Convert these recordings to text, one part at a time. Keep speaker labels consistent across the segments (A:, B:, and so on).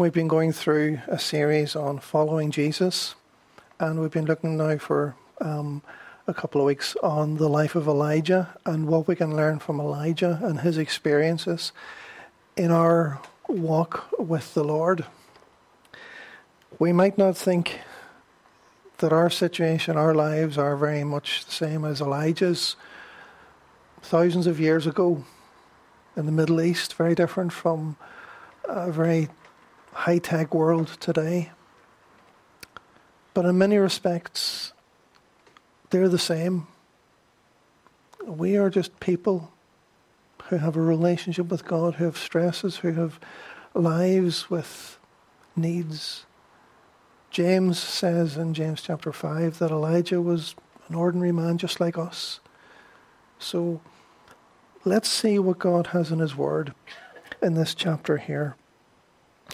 A: We've been going through a series on following Jesus, and we've been looking now for um, a couple of weeks on the life of Elijah and what we can learn from Elijah and his experiences in our walk with the Lord. We might not think that our situation, our lives are very much the same as Elijah's thousands of years ago in the Middle East, very different from a very high tech world today. But in many respects, they're the same. We are just people who have a relationship with God, who have stresses, who have lives with needs. James says in James chapter 5 that Elijah was an ordinary man just like us. So let's see what God has in His Word in this chapter here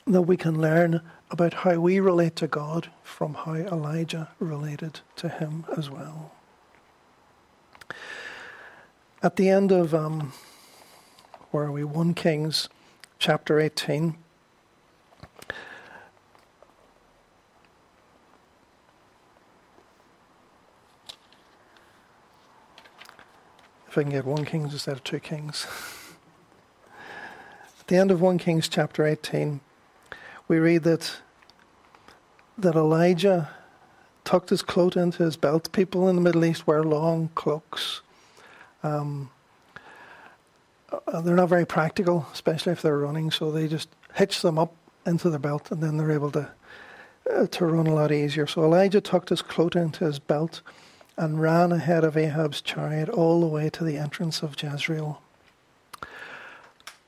A: that we can learn about how we relate to God from how Elijah related to him as well. At the end of, um, where are we? 1 Kings chapter 18. If I can get 1 Kings instead of 2 Kings. At the end of 1 Kings chapter 18, we read that that Elijah tucked his cloak into his belt. People in the Middle East wear long cloaks. Um, uh, they're not very practical, especially if they're running, so they just hitch them up into their belt and then they're able to uh, to run a lot easier. So Elijah tucked his cloak into his belt and ran ahead of Ahab's chariot all the way to the entrance of Jezreel.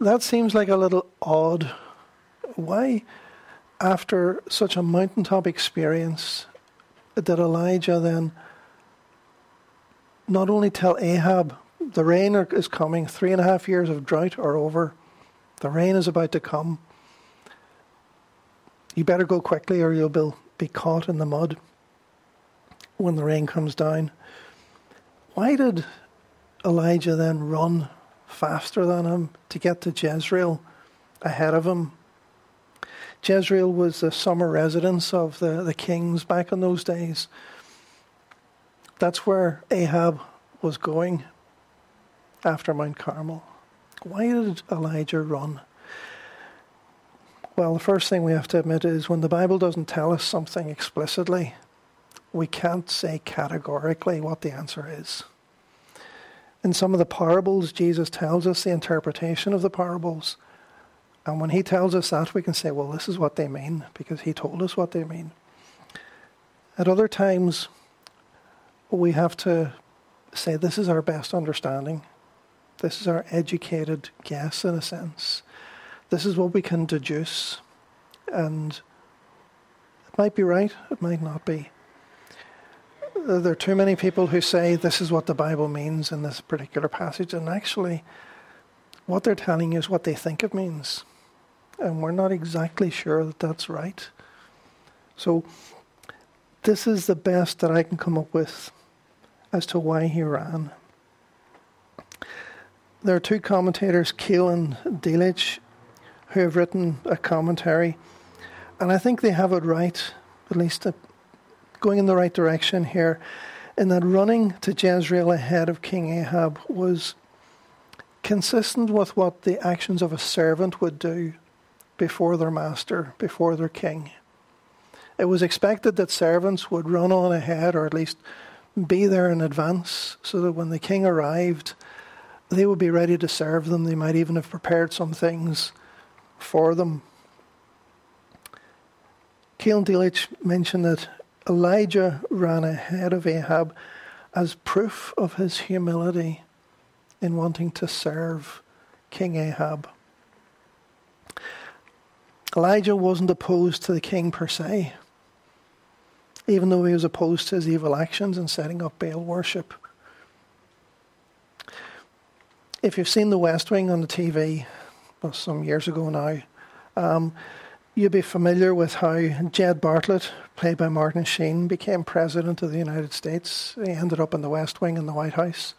A: That seems like a little odd. Why? After such a mountaintop experience, did Elijah then not only tell Ahab, the rain is coming, three and a half years of drought are over, the rain is about to come. You better go quickly or you'll be caught in the mud when the rain comes down. Why did Elijah then run faster than him to get to Jezreel ahead of him? Jezreel was the summer residence of the, the kings back in those days. That's where Ahab was going after Mount Carmel. Why did Elijah run? Well, the first thing we have to admit is when the Bible doesn't tell us something explicitly, we can't say categorically what the answer is. In some of the parables, Jesus tells us the interpretation of the parables. And when he tells us that, we can say, well, this is what they mean, because he told us what they mean. At other times, we have to say, this is our best understanding. This is our educated guess, in a sense. This is what we can deduce. And it might be right, it might not be. There are too many people who say this is what the Bible means in this particular passage, and actually, what they're telling you is what they think it means and we're not exactly sure that that's right. So, this is the best that I can come up with as to why he ran. There are two commentators, Keil and Delitzsch, who have written a commentary, and I think they have it right, at least uh, going in the right direction here, in that running to Jezreel ahead of King Ahab was consistent with what the actions of a servant would do before their master, before their king. It was expected that servants would run on ahead, or at least be there in advance, so that when the king arrived, they would be ready to serve them. They might even have prepared some things for them. Keil Delitzsch mentioned that Elijah ran ahead of Ahab as proof of his humility in wanting to serve King Ahab. Elijah wasn't opposed to the king per se, even though he was opposed to his evil actions and setting up Baal worship. If you've seen The West Wing on the TV, well, some years ago now, um, you'll be familiar with how Jed Bartlet, played by Martin Sheen, became president of the United States. He ended up in the West Wing in the White House.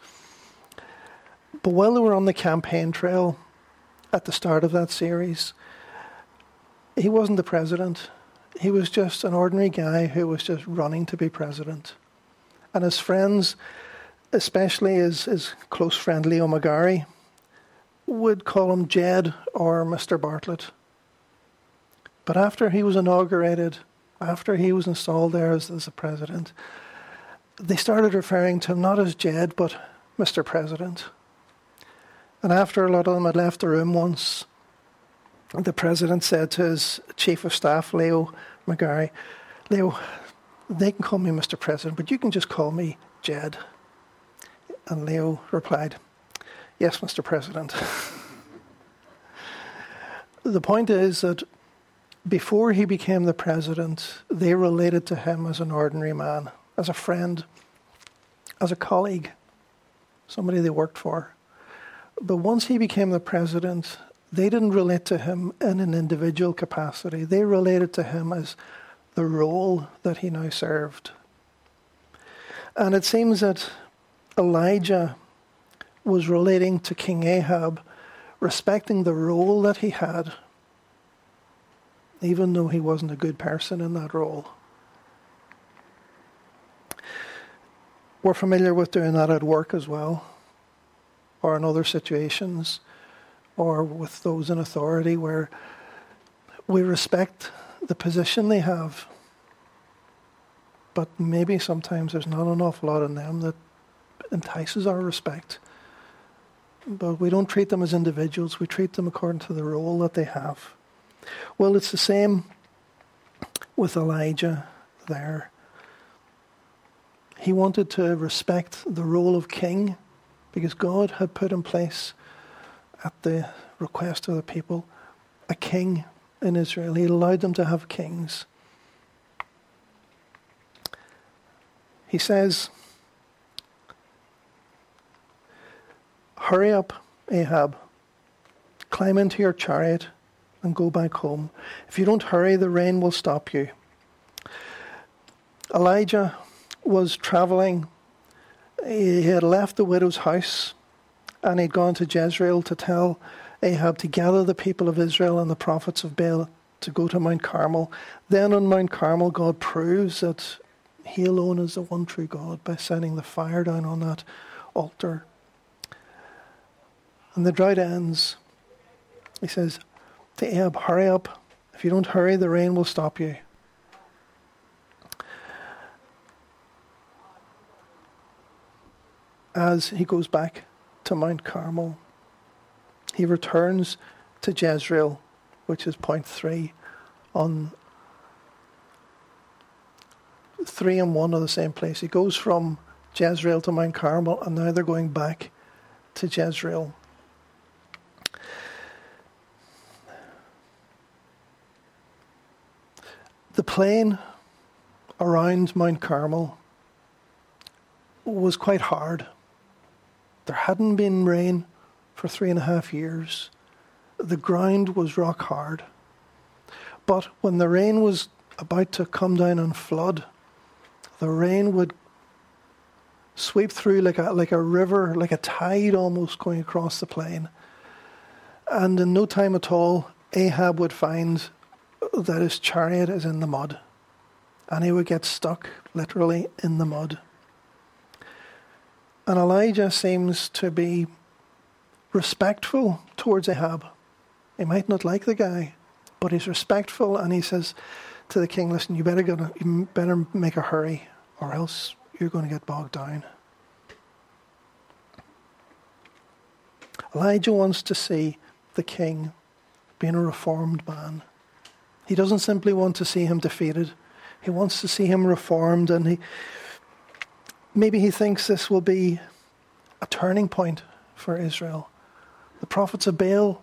A: But while they were on the campaign trail at the start of that series, he wasn't the president. He was just an ordinary guy who was just running to be president. And his friends, especially his, his close friend Leo McGarry, would call him Jed or Mr. Bartlet. But after he was inaugurated, after he was installed there as, as the president, they started referring to him not as Jed, but Mr. President. And after a lot of them had left the room once, the president said to his chief of staff, Leo McGarry, Leo, they can call me Mr. President, but you can just call me Jed. And Leo replied, Yes, Mr. President. the point is that before he became the president, they related to him as an ordinary man, as a friend, as a colleague, somebody they worked for. But once he became the president, they didn't relate to him in an individual capacity. They related to him as the role that he now served. And it seems that Elijah was relating to King Ahab, respecting the role that he had, even though he wasn't a good person in that role. We're familiar with doing that at work as well, or in other situations, or with those in authority where we respect the position they have. But maybe sometimes there's not an awful lot in them that entices our respect. But we don't treat them as individuals, we treat them according to the role that they have. Well, it's the same with Elijah there. He wanted to respect the role of king because God had put in place, at the request of the people, a king in Israel. He allowed them to have kings. He says, Hurry up, Ahab. Climb into your chariot and go back home. If you don't hurry, the rain will stop you. Elijah was traveling. He had left the widow's house and he'd gone to Jezreel to tell Ahab to gather the people of Israel and the prophets of Baal to go to Mount Carmel. Then on Mount Carmel, God proves that He alone is the one true God by sending the fire down on that altar. And the drought ends. He says to Ahab, Hurry up. If you don't hurry, the rain will stop you. as he goes back to Mount Carmel. He returns to Jezreel, which is point three on three and one are the same place. He goes from Jezreel to Mount Carmel, and now they're going back to Jezreel. The plain around Mount Carmel was quite hard. There hadn't been rain for three and a half years. The ground was rock hard. But when the rain was about to come down and flood, the rain would sweep through like a, like a river, like a tide almost going across the plain. And in no time at all, Ahab would find that his chariot is in the mud. And he would get stuck literally in the mud. And Elijah seems to be respectful towards Ahab. He might not like the guy, but he's respectful and he says to the king, Listen, you better, go, you better make a hurry or else you're going to get bogged down. Elijah wants to see the king being a reformed man. He doesn't simply want to see him defeated. He wants to see him reformed and he Maybe he thinks this will be a turning point for Israel. The prophets of Baal,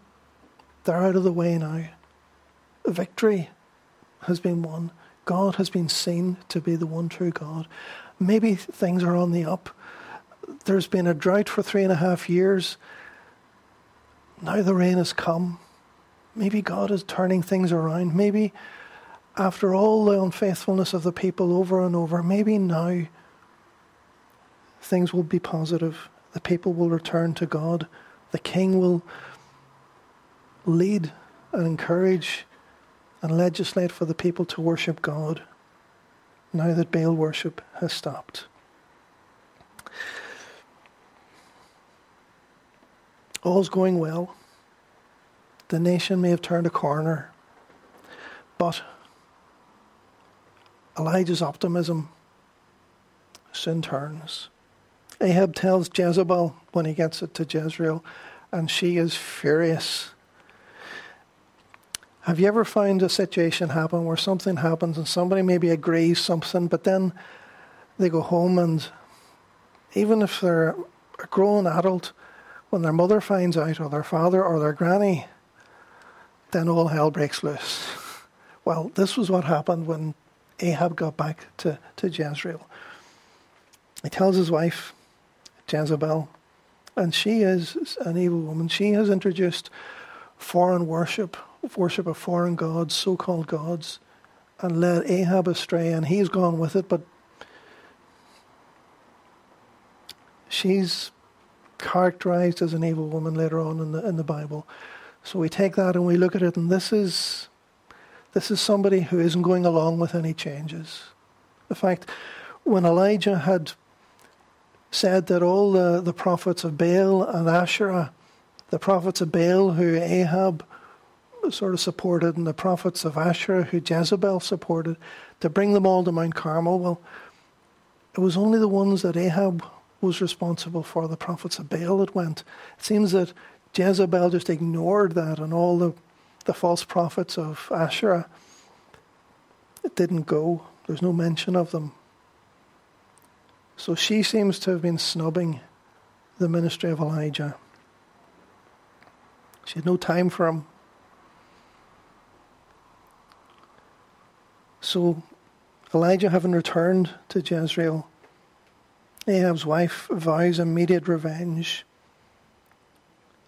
A: they're out of the way now. Victory has been won. God has been seen to be the one true God. Maybe things are on the up. There's been a drought for three and a half years. Now the rain has come. Maybe God is turning things around. Maybe after all the unfaithfulness of the people over and over, maybe now things will be positive. The people will return to God. The king will lead and encourage and legislate for the people to worship God now that Baal worship has stopped. All's going well. The nation may have turned a corner, but Elijah's optimism soon turns. Ahab tells Jezebel when he gets it to Jezreel, and she is furious. Have you ever found a situation happen where something happens and somebody maybe agrees something, but then they go home and even if they're a grown adult, when their mother finds out, or their father, or their granny, then all hell breaks loose. Well, this was what happened when Ahab got back to, to Jezreel. He tells his wife, Jezebel, and she is an evil woman. She has introduced foreign worship, worship of foreign gods, so called gods, and led Ahab astray, and he's gone with it, but she's characterized as an evil woman later on in the in the Bible. So we take that and we look at it, and this is this is somebody who isn't going along with any changes. In fact, when Elijah had said that all the, the prophets of Baal and Asherah, the prophets of Baal who Ahab sort of supported, and the prophets of Asherah who Jezebel supported, to bring them all to Mount Carmel, well, it was only the ones that Ahab was responsible for, the prophets of Baal that went. It seems that Jezebel just ignored that, and all the, the false prophets of Asherah it didn't go. There's no mention of them. So she seems to have been snubbing the ministry of Elijah. She had no time for him. So Elijah, having returned to Jezreel, Ahab's wife vows immediate revenge.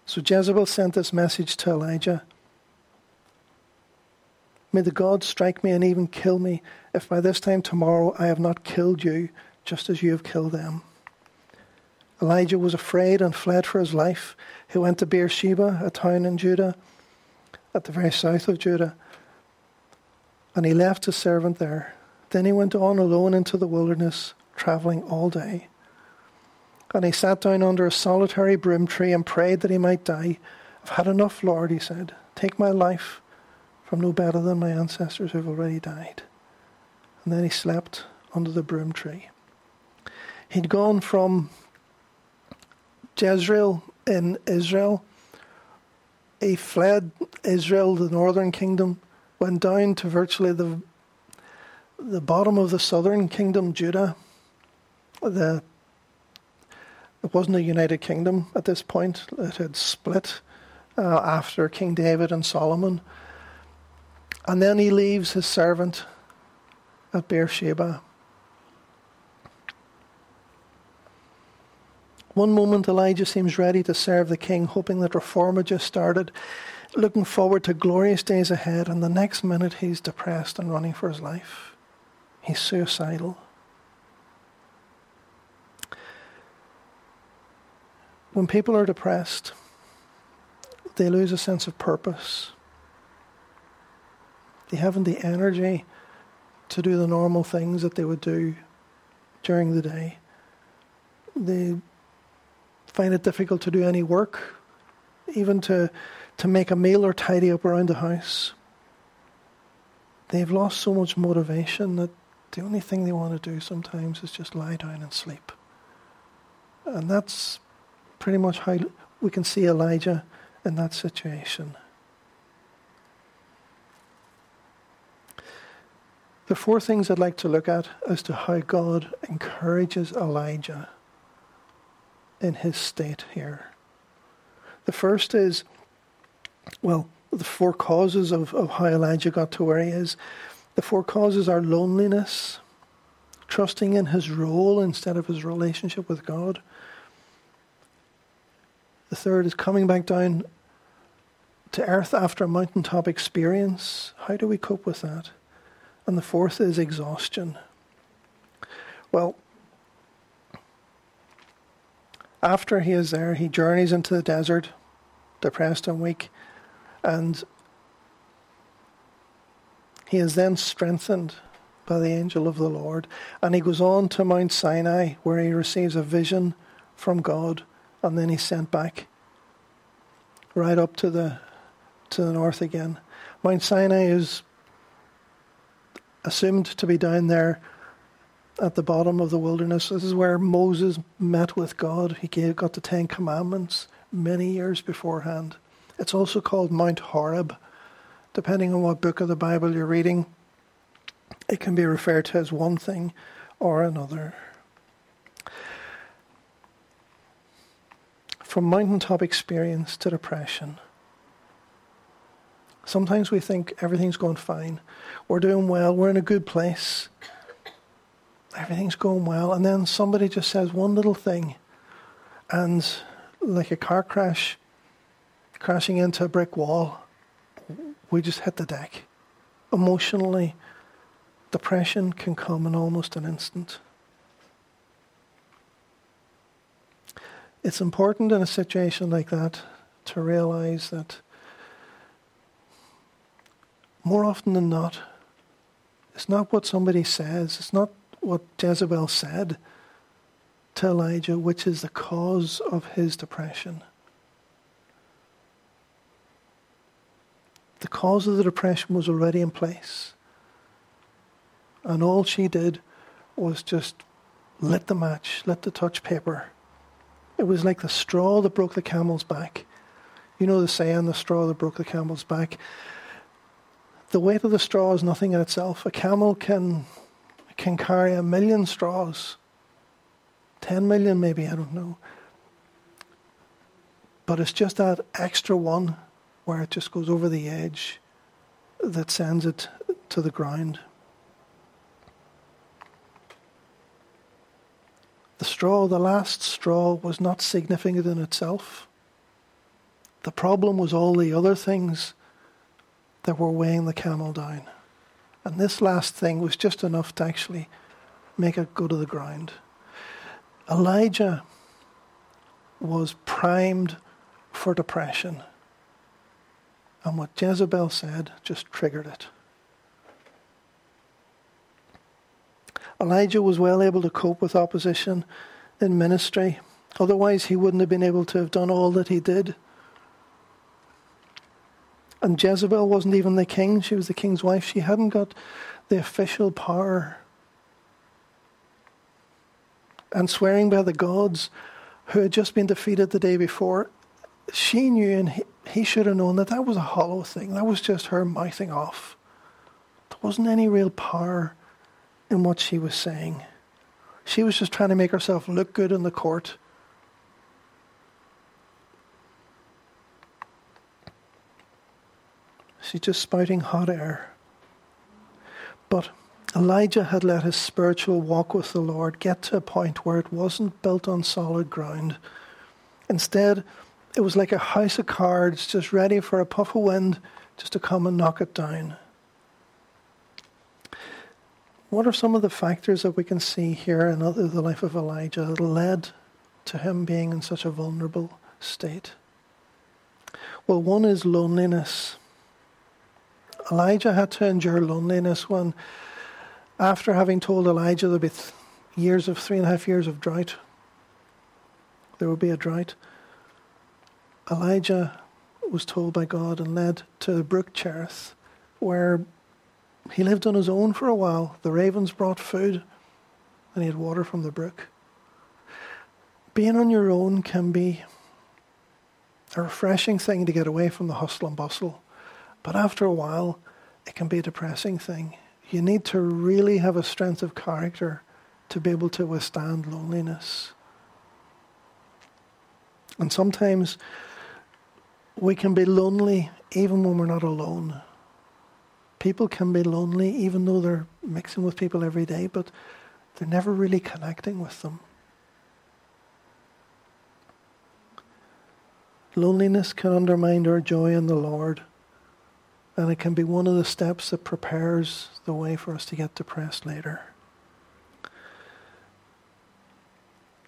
A: So Jezebel sent this message to Elijah May the gods strike me and even kill me if by this time tomorrow I have not killed you just as you have killed them. Elijah was afraid and fled for his life. He went to Beersheba, a town in Judah, at the very south of Judah, and he left his servant there. Then he went on alone into the wilderness, traveling all day. And he sat down under a solitary broom tree and prayed that he might die. I've had enough, Lord, he said. Take my life, for I'm no better than my ancestors who have already died. And then he slept under the broom tree. He'd gone from Jezreel in Israel. He fled Israel, the northern kingdom, went down to virtually the the bottom of the southern kingdom, Judah. The it wasn't a united kingdom at this point; it had split uh, after King David and Solomon. And then he leaves his servant at Beersheba One moment, Elijah seems ready to serve the king, hoping that reform had just started, looking forward to glorious days ahead, and the next minute he's depressed and running for his life. He's suicidal. When people are depressed, they lose a sense of purpose. They haven't the energy to do the normal things that they would do during the day. They find it difficult to do any work, even to, to make a meal or tidy up around the house. They've lost so much motivation that the only thing they want to do sometimes is just lie down and sleep. And that's pretty much how we can see Elijah in that situation. The four things I'd like to look at as to how God encourages Elijah in his state here. The first is, well, the four causes of, of how Elijah got to where he is. The four causes are loneliness, trusting in his role instead of his relationship with God. The third is coming back down to earth after a mountaintop experience. How do we cope with that? And the fourth is exhaustion. Well, after he is there, he journeys into the desert, depressed and weak, and He is then strengthened by the angel of the Lord, and he goes on to Mount Sinai where he receives a vision from God, and then he's sent back right up to the to the north again. Mount Sinai is assumed to be down there at the bottom of the wilderness. This is where Moses met with God. He gave, got the Ten Commandments many years beforehand. It's also called Mount Horeb. Depending on what book of the Bible you're reading, it can be referred to as one thing or another. From mountaintop experience to depression. Sometimes we think everything's going fine. We're doing well. We're in a good place. Everything's going well. And then somebody just says one little thing. And like a car crash, crashing into a brick wall, we just hit the deck. Emotionally, depression can come in almost an instant. It's important in a situation like that to realize that more often than not, it's not what somebody says, it's not what Jezebel said to Elijah, which is the cause of his depression. The cause of the depression was already in place. And all she did was just lit the match, lit the touch paper. It was like the straw that broke the camel's back. You know the saying, the straw that broke the camel's back the weight of the straw is nothing in itself. A camel can can carry a million straws, ten million maybe, I don't know. But it's just that extra one where it just goes over the edge that sends it to the ground. The straw, the last straw, was not significant in itself. The problem was all the other things that were weighing the camel down. And this last thing was just enough to actually make it go to the ground. Elijah was primed for depression. And what Jezebel said just triggered it. Elijah was well able to cope with opposition in ministry. Otherwise, he wouldn't have been able to have done all that he did. And Jezebel wasn't even the king, she was the king's wife. She hadn't got the official power. And swearing by the gods who had just been defeated the day before, she knew and he, he should have known that that was a hollow thing. That was just her mouthing off. There wasn't any real power in what she was saying. She was just trying to make herself look good in the court She's just spouting hot air. But Elijah had let his spiritual walk with the Lord get to a point where it wasn't built on solid ground. Instead, it was like a house of cards just ready for a puff of wind just to come and knock it down. What are some of the factors that we can see here in the life of Elijah that led to him being in such a vulnerable state? Well, one is loneliness. Elijah had to endure loneliness when, after having told Elijah there'd be years of three and a half years of drought, there would be a drought. Elijah was told by God and led to the brook Cherith, where he lived on his own for a while. The ravens brought food, and he had water from the brook. Being on your own can be a refreshing thing to get away from the hustle and bustle. But after a while, it can be a depressing thing. You need to really have a strength of character to be able to withstand loneliness. And sometimes we can be lonely even when we're not alone. People can be lonely even though they're mixing with people every day, but they're never really connecting with them. Loneliness can undermine our joy in the Lord. And it can be one of the steps that prepares the way for us to get depressed later.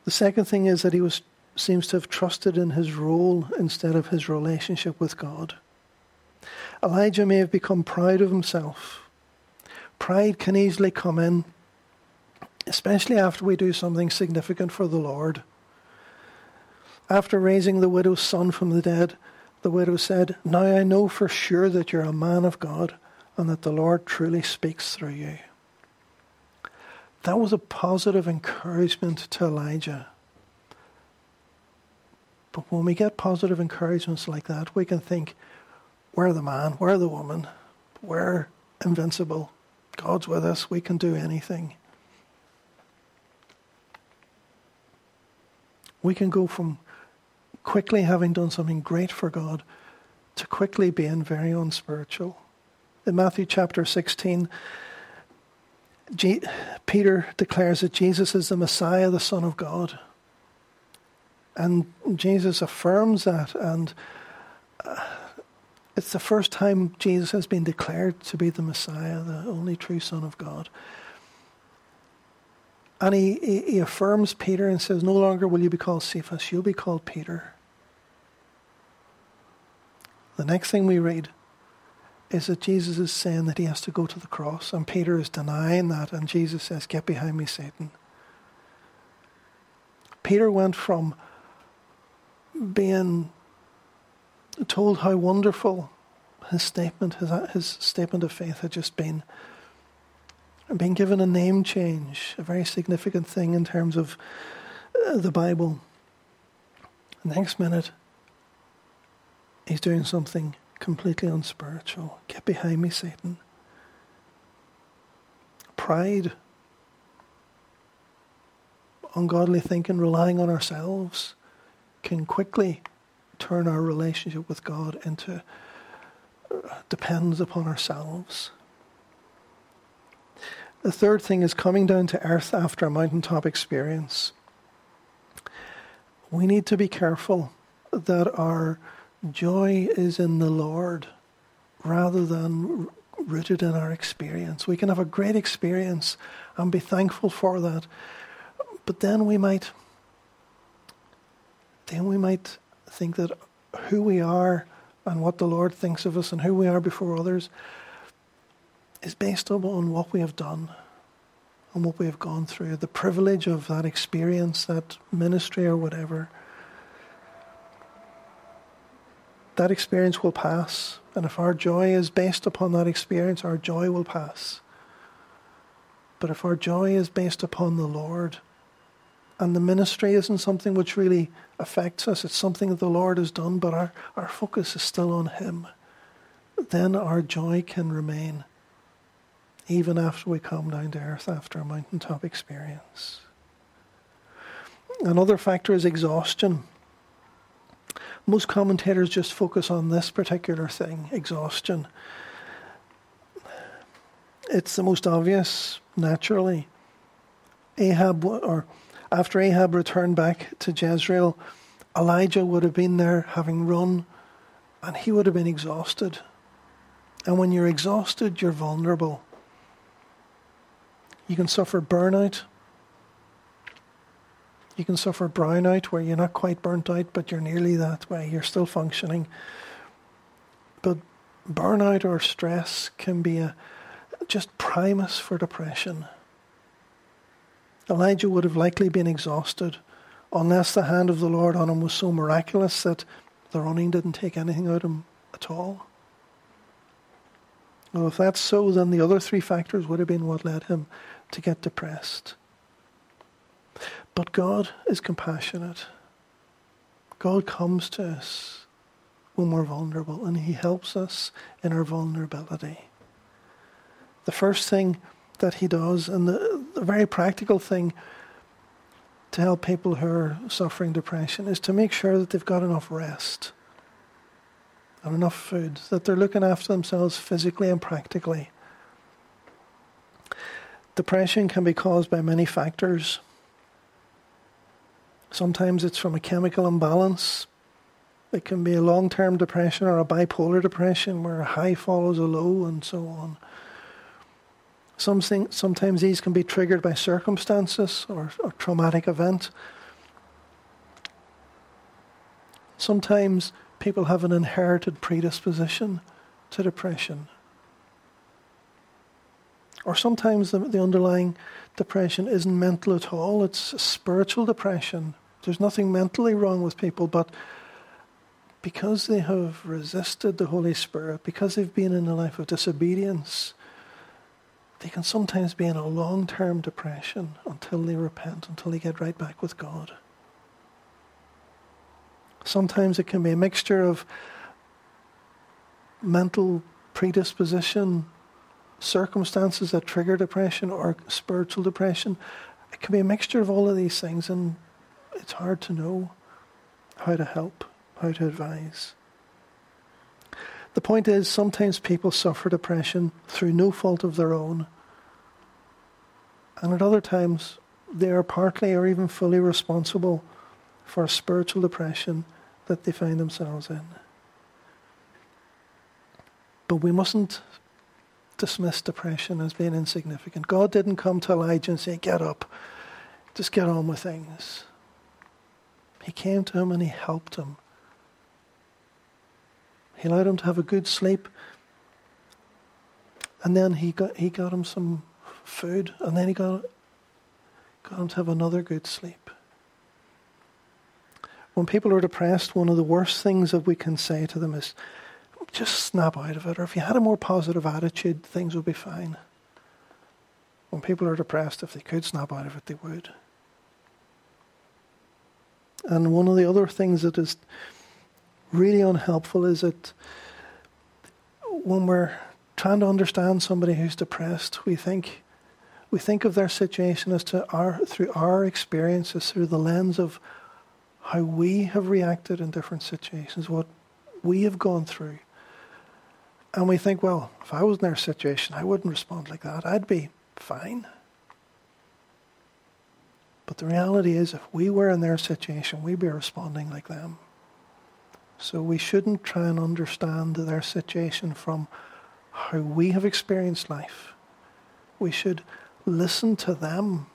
A: The second thing is that he was, seems to have trusted in his role instead of his relationship with God. Elijah may have become proud of himself Pride can easily come in, especially after we do something significant for the Lord. After raising the widow's son from the dead, the widow said, Now I know for sure that you're a man of God and that the Lord truly speaks through you. That was a positive encouragement to Elijah. But when we get positive encouragements like that, we can think, we're the man, we're the woman, we're invincible. God's with us, we can do anything. We can go from quickly having done something great for God to quickly being very unspiritual. In Matthew chapter 16, G- Peter declares that Jesus is the Messiah, the Son of God. And Jesus affirms that, and uh, it's the first time Jesus has been declared to be the Messiah, the only true Son of God. And he, he, he affirms Peter and says, No longer will you be called Cephas, you'll be called Peter. The next thing we read is that Jesus is saying that he has to go to the cross, and Peter is denying that, and Jesus says, Get behind me, Satan. Peter went from being told how wonderful his statement, his, his statement of faith had just been, and being given a name change, a very significant thing in terms of uh, the Bible. The next minute, he's doing something completely unspiritual. Get behind me, Satan. Pride, ungodly thinking, relying on ourselves can quickly turn our relationship with God into uh, depends upon ourselves. The third thing is coming down to earth after a mountaintop experience. We need to be careful that our joy is in the Lord rather than rooted in our experience. We can have a great experience and be thankful for that, but then we might then we might think that who we are and what the Lord thinks of us and who we are before others is based upon what we have done and what we have gone through, the privilege of that experience, that ministry or whatever. That experience will pass, and if our joy is based upon that experience, our joy will pass. But if our joy is based upon the Lord, and the ministry isn't something which really affects us, it's something that the Lord has done, but our, our focus is still on Him, then our joy can remain even after we come down to earth after a mountaintop experience. Another factor is exhaustion. Most commentators just focus on this particular thing exhaustion. It's the most obvious, naturally. Ahab, or after Ahab returned back to Jezreel, Elijah would have been there having run, and he would have been exhausted. And when you're exhausted, you're vulnerable. You can suffer burnout. You can suffer brownout where you're not quite burnt out, but you're nearly that way. You're still functioning. But burnout or stress can be a just primus for depression. Elijah would have likely been exhausted unless the hand of the Lord on him was so miraculous that the running didn't take anything out of him at all. Well, if that's so, then the other three factors would have been what led him to get depressed. But God is compassionate. God comes to us when we're vulnerable, and He helps us in our vulnerability. The first thing that he does, and the, the very practical thing to help people who are suffering depression is to make sure that they've got enough rest and enough food, that they're looking after themselves physically and practically. Depression can be caused by many factors. Sometimes it's from a chemical imbalance. It can be a long term depression or a bipolar depression where a high follows a low and so on. Sometimes these can be triggered by circumstances or, a traumatic event. Sometimes people have an inherited predisposition to depression. Or sometimes the, the underlying depression isn't mental at all, it's spiritual depression. There's nothing mentally wrong with people, but because they have resisted the Holy Spirit, because they've been in a life of disobedience, they can sometimes be in a long term depression until they repent, until they get right back with God. Sometimes it can be a mixture of mental predisposition, circumstances that trigger depression, or spiritual depression. It can be a mixture of all of these things, and it's hard to know how to help, how to advise. The point is, sometimes people suffer depression through no fault of their own, and at other times, they are partly or even fully responsible for a spiritual depression that they find themselves in. But we mustn't dismiss depression as being insignificant. God didn't come to Elijah and say, Get up, just get on with things. He came to him and he helped him. He allowed him to have a good sleep. And then he got, he got him some food. And then he got, got him to have another good sleep. When people are depressed, one of the worst things that we can say to them is, just snap out of it. Or if you had a more positive attitude, things would be fine. When people are depressed, if they could snap out of it, they would. And one of the other things that is really unhelpful is that when we're trying to understand somebody who's depressed, we think we think of their situation as to our through our experiences, through the lens of how we have reacted in different situations, what we have gone through. And we think, well, if I was in their situation, I wouldn't respond like that. I'd be fine. But the reality is, if we were in their situation, we'd be responding like them. So we shouldn't try and understand their situation from how we have experienced life. We should listen to them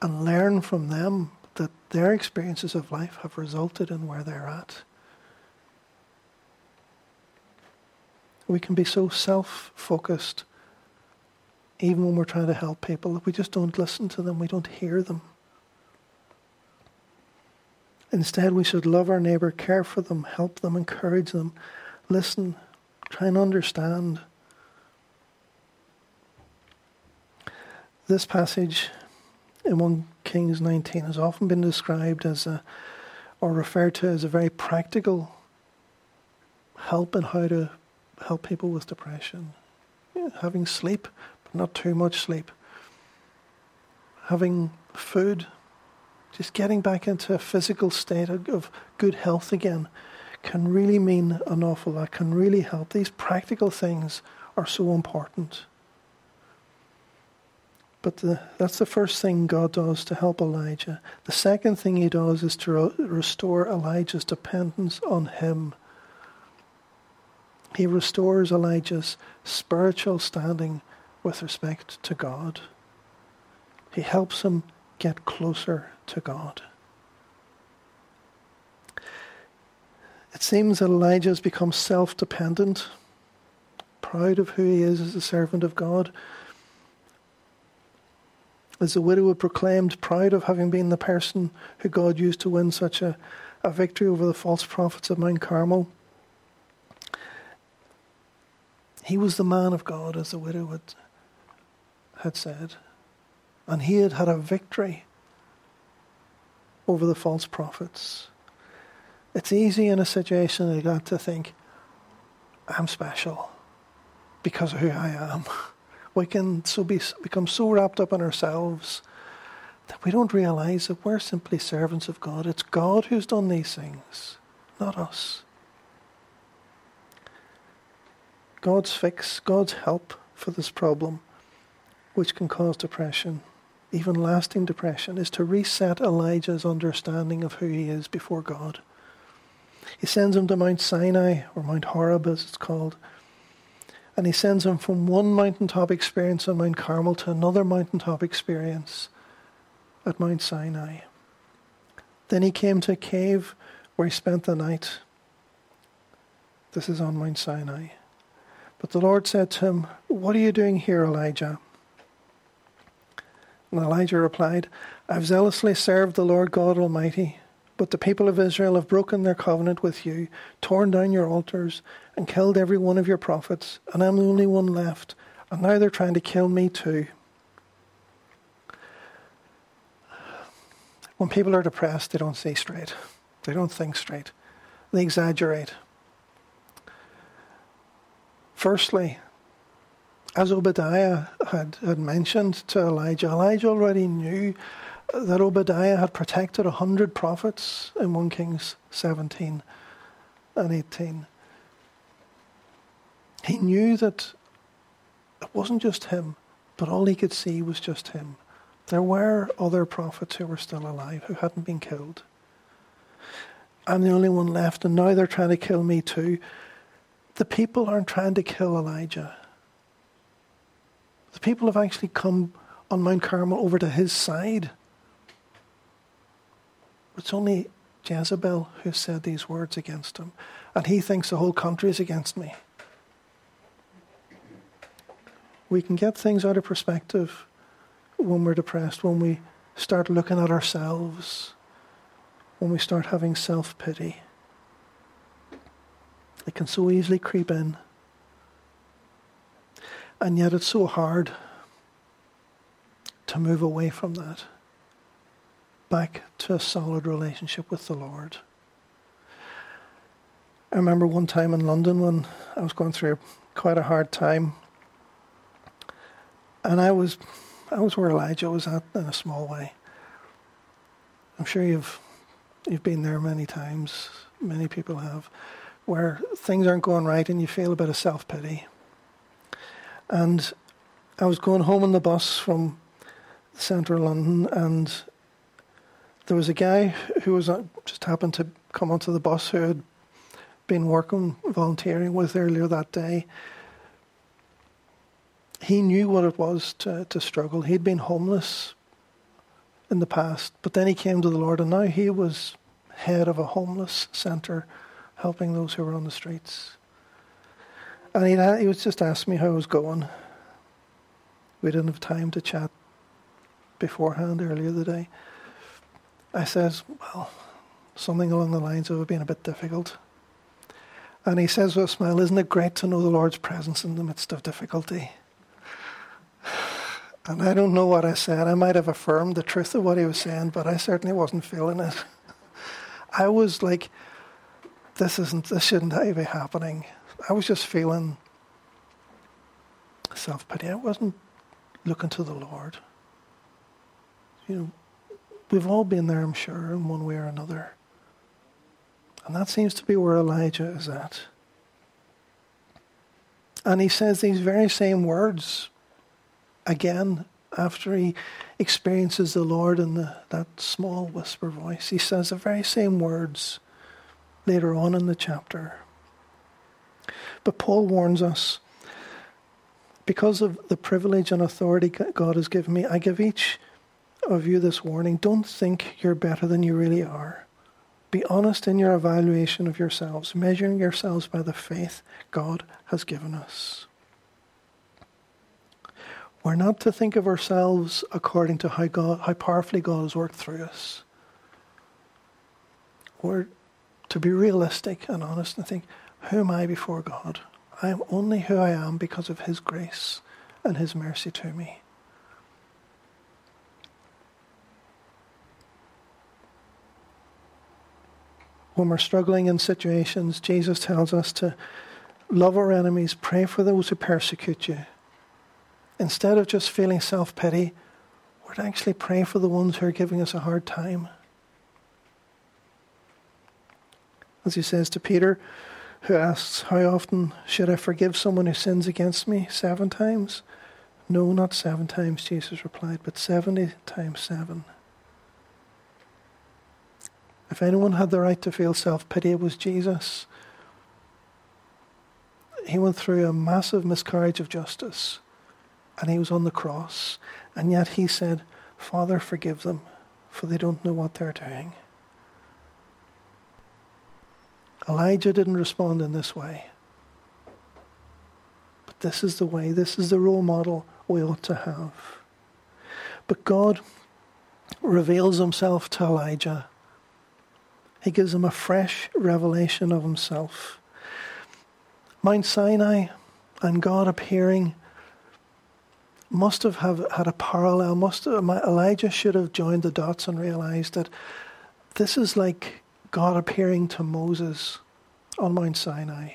A: and learn from them that their experiences of life have resulted in where they're at. We can be so self focused even when we're trying to help people, that we just don't listen to them, we don't hear them. Instead, we should love our neighbour, care for them, help them, encourage them, listen, try and understand. This passage in 1 Kings 19 has often been described as a, or referred to as a very practical help in how to help people with depression. Yeah, having sleep, but not too much sleep, having food, just getting back into a physical state of good health again can really mean an awful lot, can really help. These practical things are so important. But the, that's the first thing God does to help Elijah. The second thing he does is to restore Elijah's dependence on him. He restores Elijah's spiritual standing with respect to God. He helps him get closer to God. It seems that Elijah has become self dependent, proud of who he is as a servant of God. As the widow had proclaimed, proud of having been the person who God used to win such a, a victory over the false prophets of Mount Carmel. He was the man of God, as the widow had had said. And he had had a victory over the false prophets. It's easy in a situation like that to think, I'm special because of who I am. We can so be, become so wrapped up in ourselves that we don't realize that we're simply servants of God. It's God who's done these things, not us. God's fix, God's help for this problem which can cause depression, even lasting depression, is to reset Elijah's understanding of who he is before God. He sends him to Mount Sinai, or Mount Horeb as it's called, and he sends him from one mountaintop experience on Mount Carmel to another mountaintop experience at Mount Sinai. Then he came to a cave where he spent the night. This is on Mount Sinai. But the Lord said to him, What are you doing here, Elijah? And Elijah replied, I've zealously served the Lord God Almighty, but the people of Israel have broken their covenant with you, torn down your altars, and killed every one of your prophets, and I'm the only one left, and now they're trying to kill me too. When people are depressed, they don't see straight. They don't think straight. They exaggerate. Firstly, as Obadiah had, had mentioned to Elijah, Elijah already knew that Obadiah had protected a hundred prophets in 1 Kings 17 and 18. He knew that it wasn't just him, but all he could see was just him. There were other prophets who were still alive who hadn't been killed. I'm the only one left, and now they're trying to kill me too. The people aren't trying to kill Elijah. The people have actually come on Mount Carmel over to his side. It's only Jezebel who said these words against him, and he thinks the whole country is against me. We can get things out of perspective when we're depressed, when we start looking at ourselves, when we start having self pity. It can so easily creep in. And yet it's so hard to move away from that back to a solid relationship with the Lord. I remember one time in London when I was going through quite a hard time. And I was I was where Elijah was at in a small way. I'm sure you've you've been there many times, many people have, where things aren't going right and you feel a bit of self pity. And I was going home on the bus from the centre of London, and there was a guy who was uh, just happened to come onto the bus who had been working volunteering with earlier that day. He knew what it was to, to struggle. He'd been homeless in the past, but then he came to the Lord, and now he was head of a homeless centre, helping those who were on the streets. And he he was just asking me how I was going. We didn't have time to chat beforehand earlier the day. I says, well, something along the lines of it being a bit difficult. And he says with a smile, Isn't it great to know the Lord's presence in the midst of difficulty? And I don't know what I said. I might have affirmed the truth of what he was saying, but I certainly wasn't feeling it. I was like, this isn't, this shouldn't be happening. I was just feeling self pity. I wasn't looking to the Lord. You know, we've all been there, I'm sure, in one way or another. And that seems to be where Elijah is at. And he says these very same words again after he experiences the Lord in the, that small whisper voice. He says the very same words later on in the chapter. But Paul warns us because of the privilege and authority God has given me, I give each of you this warning. Don't think you're better than you really are. Be honest in your evaluation of yourselves, measuring yourselves by the faith God has given us. We're not to think of ourselves according to how, God, how powerfully God has worked through us. We're to be realistic and honest and think, who am I before God? I am only who I am because of His grace and His mercy to me. When we're struggling in situations, Jesus tells us to love our enemies, pray for those who persecute you instead of just feeling self pity, we're to actually pray for the ones who are giving us a hard time. As he says to Peter, who asks, How often should I forgive someone who sins against me? Seven times? No, not seven times, Jesus replied, but seventy times seven. If anyone had the right to feel self pity, it was Jesus. He went through a massive miscarriage of justice and he was on the cross, and yet he said, Father, forgive them, for they don't know what they're doing. Elijah didn't respond in this way. But this is the way, this is the role model we ought to have. But God reveals himself to Elijah. He gives him a fresh revelation of himself. Mount Sinai and God appearing must have, have had a parallel. Must have, Elijah should have joined the dots and realized that this is like God appearing to Moses on Mount Sinai,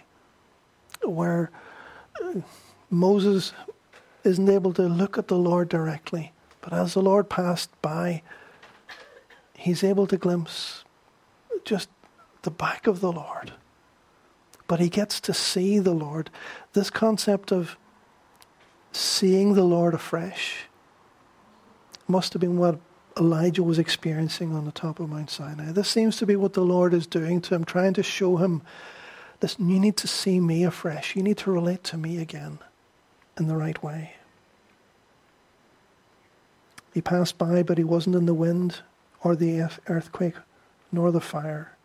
A: where uh, Moses isn't able to look at the Lord directly, but as the Lord passed by, he's able to glimpse just the back of the Lord. But he gets to see the Lord. This concept of seeing the Lord afresh must have been what Elijah was experiencing on the top of Mount Sinai. This seems to be what the Lord is doing to him, trying to show him this you need to see me afresh. You need to relate to me again in the right way. He passed by, but he wasn't in the wind or the earthquake nor the fire.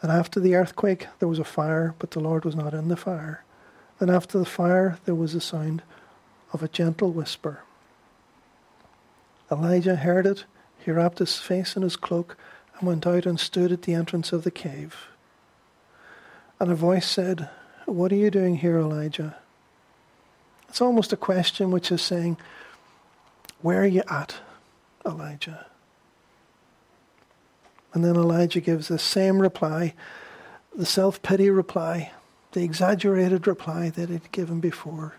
A: And after the earthquake, there was a fire, but the Lord was not in the fire. And after the fire, there was the sound of a gentle whisper. Elijah heard it. He wrapped his face in his cloak and went out and stood at the entrance of the cave. And a voice said, What are you doing here, Elijah? It's almost a question which is saying, Where are you at, Elijah? And then Elijah gives the same reply, the self pity reply, the exaggerated reply that he'd given before.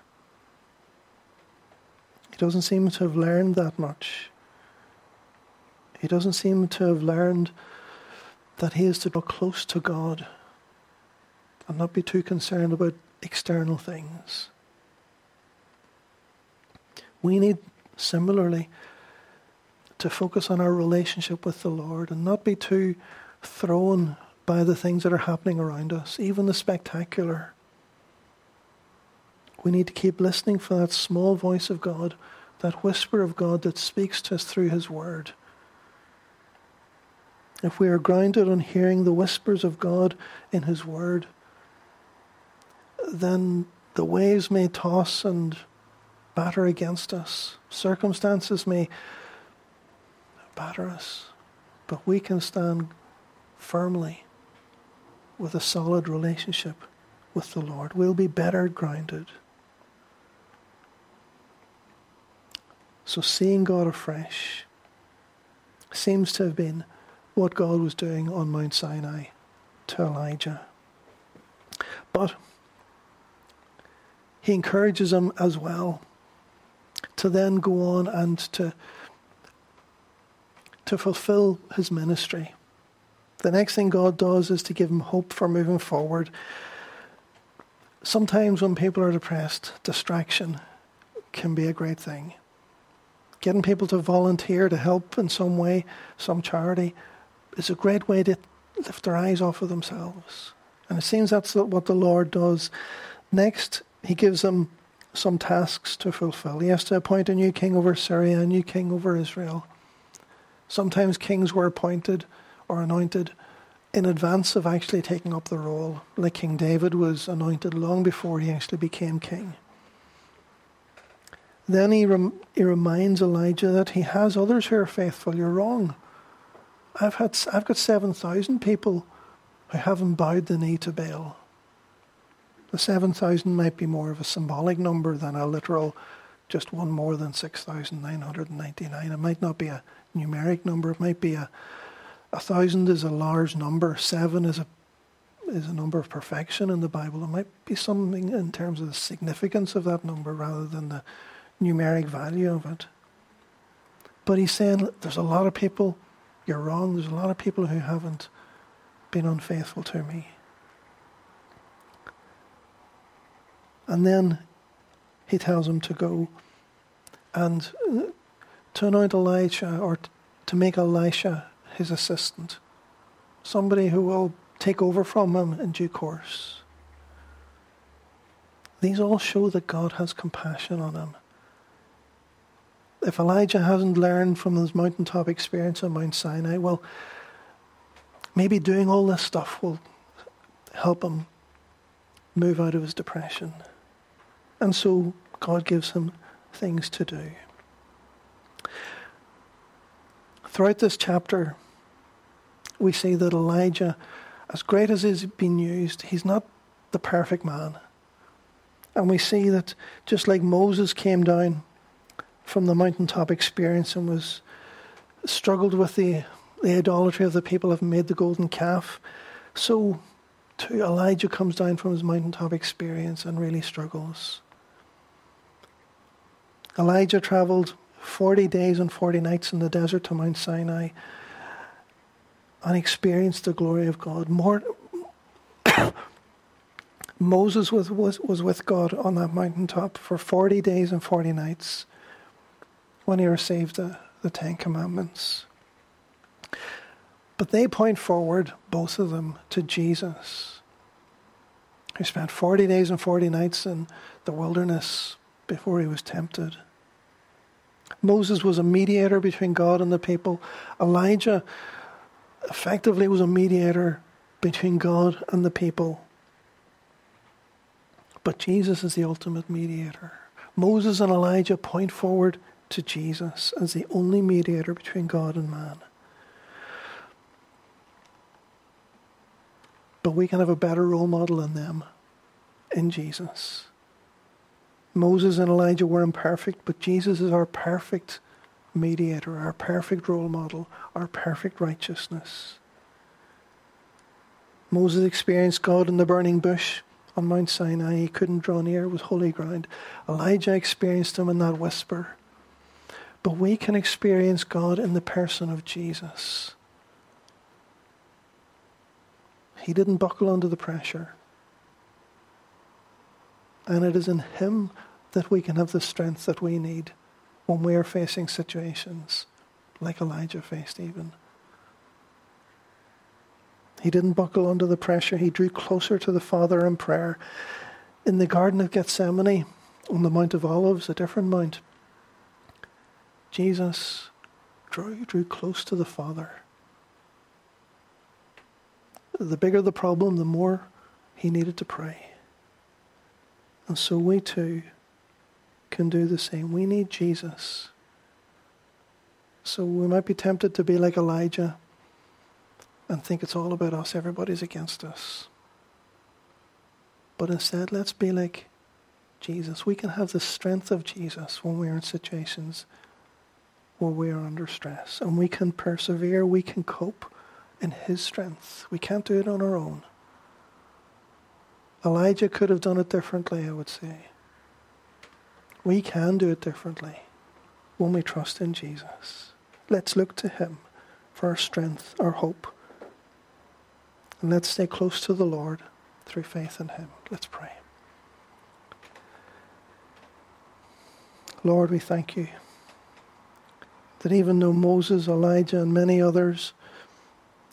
A: He doesn't seem to have learned that much. He doesn't seem to have learned that he is to draw close to God and not be too concerned about external things. We need, similarly, to focus on our relationship with the Lord and not be too thrown by the things that are happening around us, even the spectacular. We need to keep listening for that small voice of God, that whisper of God that speaks to us through His Word. If we are grounded on hearing the whispers of God in His Word, then the waves may toss and batter against us. Circumstances may batter us, but we can stand firmly with a solid relationship with the Lord. We'll be better grounded. So seeing God afresh seems to have been what God was doing on Mount Sinai to Elijah. But he encourages him as well to then go on and to, to fulfill his ministry. The next thing God does is to give him hope for moving forward. Sometimes when people are depressed, distraction can be a great thing. Getting people to volunteer to help in some way, some charity, is a great way to lift their eyes off of themselves. And it seems that's what the Lord does. Next, he gives them some tasks to fulfill. He has to appoint a new king over Syria, a new king over Israel. Sometimes kings were appointed or anointed in advance of actually taking up the role, like King David was anointed long before he actually became king. Then he, rem- he reminds Elijah that he has others who are faithful. You're wrong. I've, had, I've got 7,000 people who haven't bowed the knee to Baal. The 7,000 might be more of a symbolic number than a literal, just one more than 6,999. It might not be a numeric number. It might be a, a thousand is a large number. Seven is a is a number of perfection in the Bible. It might be something in terms of the significance of that number rather than the numeric value of it. But he's saying there's a lot of people, you're wrong, there's a lot of people who haven't been unfaithful to me. And then he tells him to go and uh, to anoint Elisha or to make Elisha his assistant, somebody who will take over from him in due course. These all show that God has compassion on him. If Elijah hasn't learned from his mountaintop experience on Mount Sinai, well, maybe doing all this stuff will help him move out of his depression. And so God gives him things to do. Throughout this chapter, we see that Elijah, as great as he's been used, he's not the perfect man. And we see that just like Moses came down from the mountaintop experience and was struggled with the, the idolatry of the people have made the golden calf, so too Elijah comes down from his mountaintop experience and really struggles. Elijah traveled 40 days and 40 nights in the desert to Mount Sinai and experienced the glory of God. More, Moses was, was, was with God on that mountaintop for 40 days and 40 nights when he received the, the Ten Commandments. But they point forward, both of them, to Jesus, who spent 40 days and 40 nights in the wilderness before he was tempted. Moses was a mediator between God and the people. Elijah effectively was a mediator between God and the people. But Jesus is the ultimate mediator. Moses and Elijah point forward to Jesus as the only mediator between God and man. But we can have a better role model than them in Jesus. Moses and Elijah were imperfect, but Jesus is our perfect mediator, our perfect role model, our perfect righteousness. Moses experienced God in the burning bush on Mount Sinai. He couldn't draw near, it was holy ground. Elijah experienced him in that whisper. But we can experience God in the person of Jesus. He didn't buckle under the pressure. And it is in Him that we can have the strength that we need when we are facing situations like Elijah faced, even. He didn't buckle under the pressure. He drew closer to the Father in prayer. In the Garden of Gethsemane, on the Mount of Olives, a different mount, Jesus drew, drew close to the Father. The bigger the problem, the more he needed to pray. And so we too can do the same. We need Jesus. So we might be tempted to be like Elijah and think it's all about us, everybody's against us. But instead, let's be like Jesus. We can have the strength of Jesus when we're in situations where we are under stress. And we can persevere, we can cope in His strength. We can't do it on our own. Elijah could have done it differently, I would say. We can do it differently when we trust in Jesus. Let's look to Him for our strength, our hope. And let's stay close to the Lord through faith in Him. Let's pray. Lord, we thank you that even though Moses, Elijah, and many others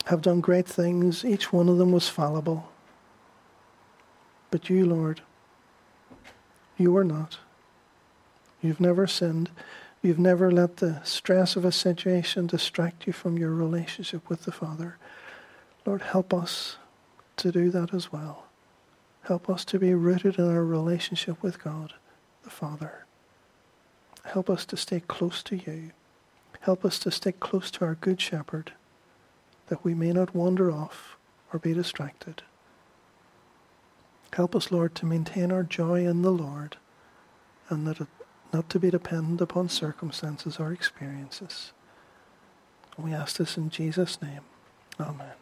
A: have done great things, each one of them was fallible. But you, Lord, you are not. You've never sinned. You've never let the stress of a situation distract you from your relationship with the Father. Lord, help us to do that as well. Help us to be rooted in our relationship with God, the Father. Help us to stay close to you. Help us to stick close to our Good Shepherd, that we may not wander off or be distracted. Help us, Lord, to maintain our joy in the Lord and that it, not to be dependent upon circumstances or experiences. we ask this in Jesus' name. Amen.